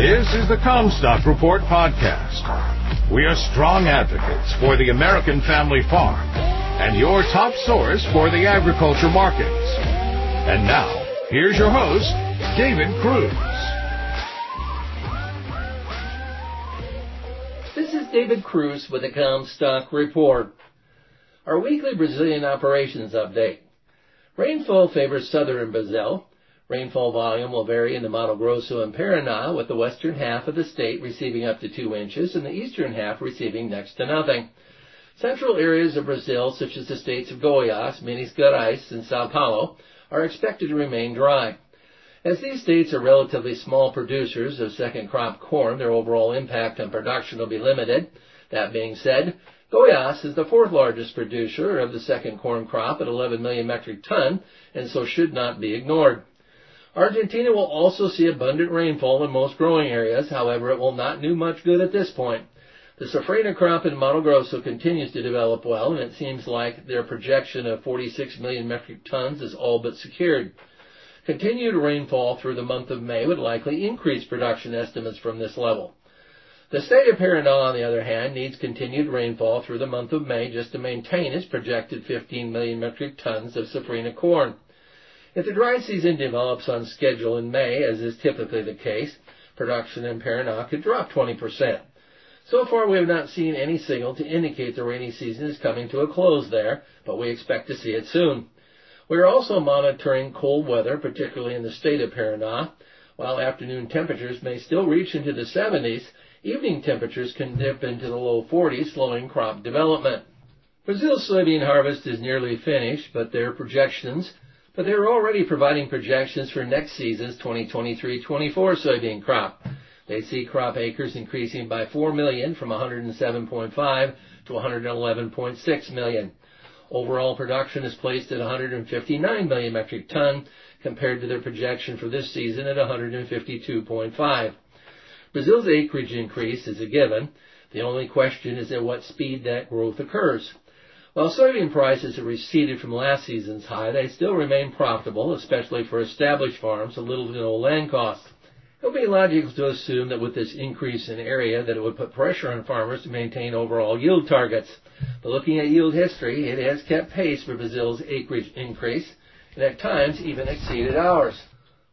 This is the Commstock Report podcast. We are strong advocates for the American family farm and your top source for the agriculture markets. And now, here's your host, David Cruz. This is David Cruz with the Commstock Report. Our weekly Brazilian operations update. Rainfall favors southern Brazil. Rainfall volume will vary in the Mato Grosso and Paraná, with the western half of the state receiving up to 2 inches and the eastern half receiving next to nothing. Central areas of Brazil, such as the states of Goiás, Minas Gerais, and Sao Paulo, are expected to remain dry. As these states are relatively small producers of second crop corn, their overall impact on production will be limited. That being said, Goiás is the fourth largest producer of the second corn crop at 11 million metric ton, and so should not be ignored. Argentina will also see abundant rainfall in most growing areas. However, it will not do much good at this point. The safrinha crop in Mato Grosso continues to develop well, and it seems like their projection of 46 million metric tons is all but secured. Continued rainfall through the month of May would likely increase production estimates from this level. The state of Paraná, on the other hand, needs continued rainfall through the month of May just to maintain its projected 15 million metric tons of safrinha corn. If the dry season develops on schedule in May, as is typically the case, production in Paraná could drop 20%. So far, we have not seen any signal to indicate the rainy season is coming to a close there, but we expect to see it soon. We are also monitoring cold weather, particularly in the state of Paraná. While afternoon temperatures may still reach into the 70s, evening temperatures can dip into the low 40s, slowing crop development. Brazil's soybean harvest is nearly finished, but their projections but they are already providing projections for next season's 2023-24 soybean crop. They see crop acres increasing by 4 million from 107.5 to 111.6 million. Overall production is placed at 159 million metric ton compared to their projection for this season at 152.5. Brazil's acreage increase is a given. The only question is at what speed that growth occurs. While soybean prices have receded from last season's high, they still remain profitable, especially for established farms with little to no land costs. It would be logical to assume that with this increase in area that it would put pressure on farmers to maintain overall yield targets. But looking at yield history, it has kept pace for Brazil's acreage increase and at times even exceeded ours.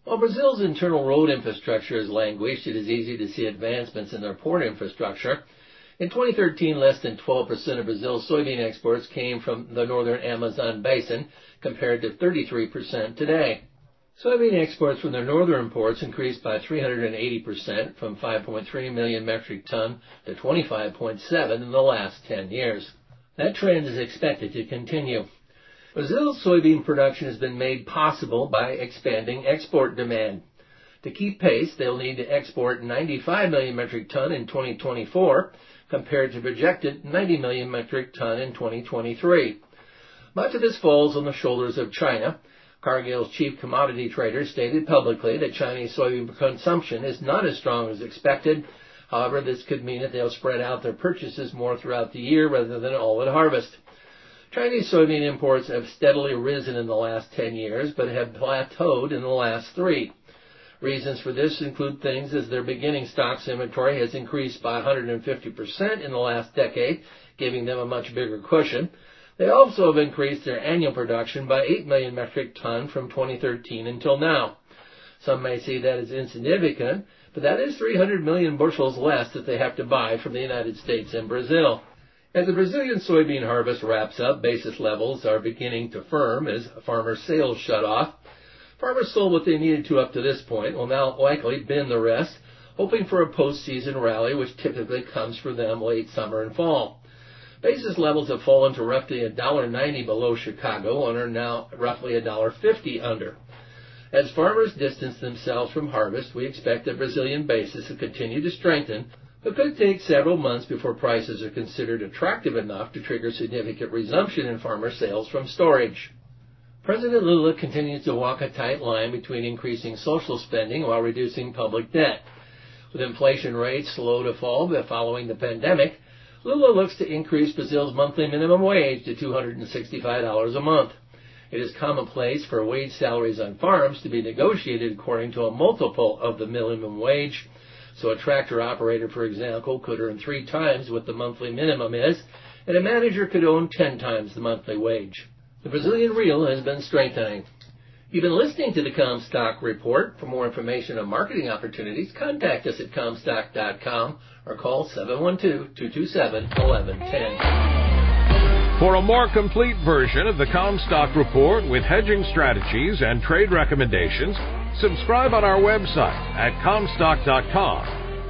While Brazil's internal road infrastructure has languished, it is easy to see advancements in their port infrastructure. In 2013, less than 12% of Brazil's soybean exports came from the northern Amazon basin, compared to 33% today. Soybean exports from their northern ports increased by 380% from 5.3 million metric ton to 25.7 in the last 10 years. That trend is expected to continue. Brazil's soybean production has been made possible by expanding export demand. To keep pace, they'll need to export 95 million metric ton in 2024 compared to projected 90 million metric ton in 2023. Much of this falls on the shoulders of China. Cargill's chief commodity trader stated publicly that Chinese soybean consumption is not as strong as expected. However, this could mean that they'll spread out their purchases more throughout the year rather than all at harvest. Chinese soybean imports have steadily risen in the last 10 years, but have plateaued in the last three. Reasons for this include things as their beginning stocks inventory has increased by 150% in the last decade, giving them a much bigger cushion. They also have increased their annual production by 8 million metric ton from 2013 until now. Some may see that as insignificant, but that is 300 million bushels less that they have to buy from the United States and Brazil. As the Brazilian soybean harvest wraps up, basis levels are beginning to firm as farmer sales shut off. Farmers sold what they needed to up to this point, will now likely bin the rest, hoping for a postseason rally, which typically comes for them late summer and fall. Basis levels have fallen to roughly $1.90 below Chicago and are now roughly $1.50 under. As farmers distance themselves from harvest, we expect the Brazilian basis to continue to strengthen, but could take several months before prices are considered attractive enough to trigger significant resumption in farmer sales from storage. President Lula continues to walk a tight line between increasing social spending while reducing public debt. With inflation rates slow to fall following the pandemic, Lula looks to increase Brazil's monthly minimum wage to $265 a month. It is commonplace for wage salaries on farms to be negotiated according to a multiple of the minimum wage. So a tractor operator, for example, could earn three times what the monthly minimum is, and a manager could own ten times the monthly wage. The Brazilian real has been strengthening. You've been listening to the Commstock Report. For more information on marketing opportunities, contact us at Commstock.com or call 712-227-1110. For a more complete version of the Commstock Report with hedging strategies and trade recommendations, subscribe on our website at Commstock.com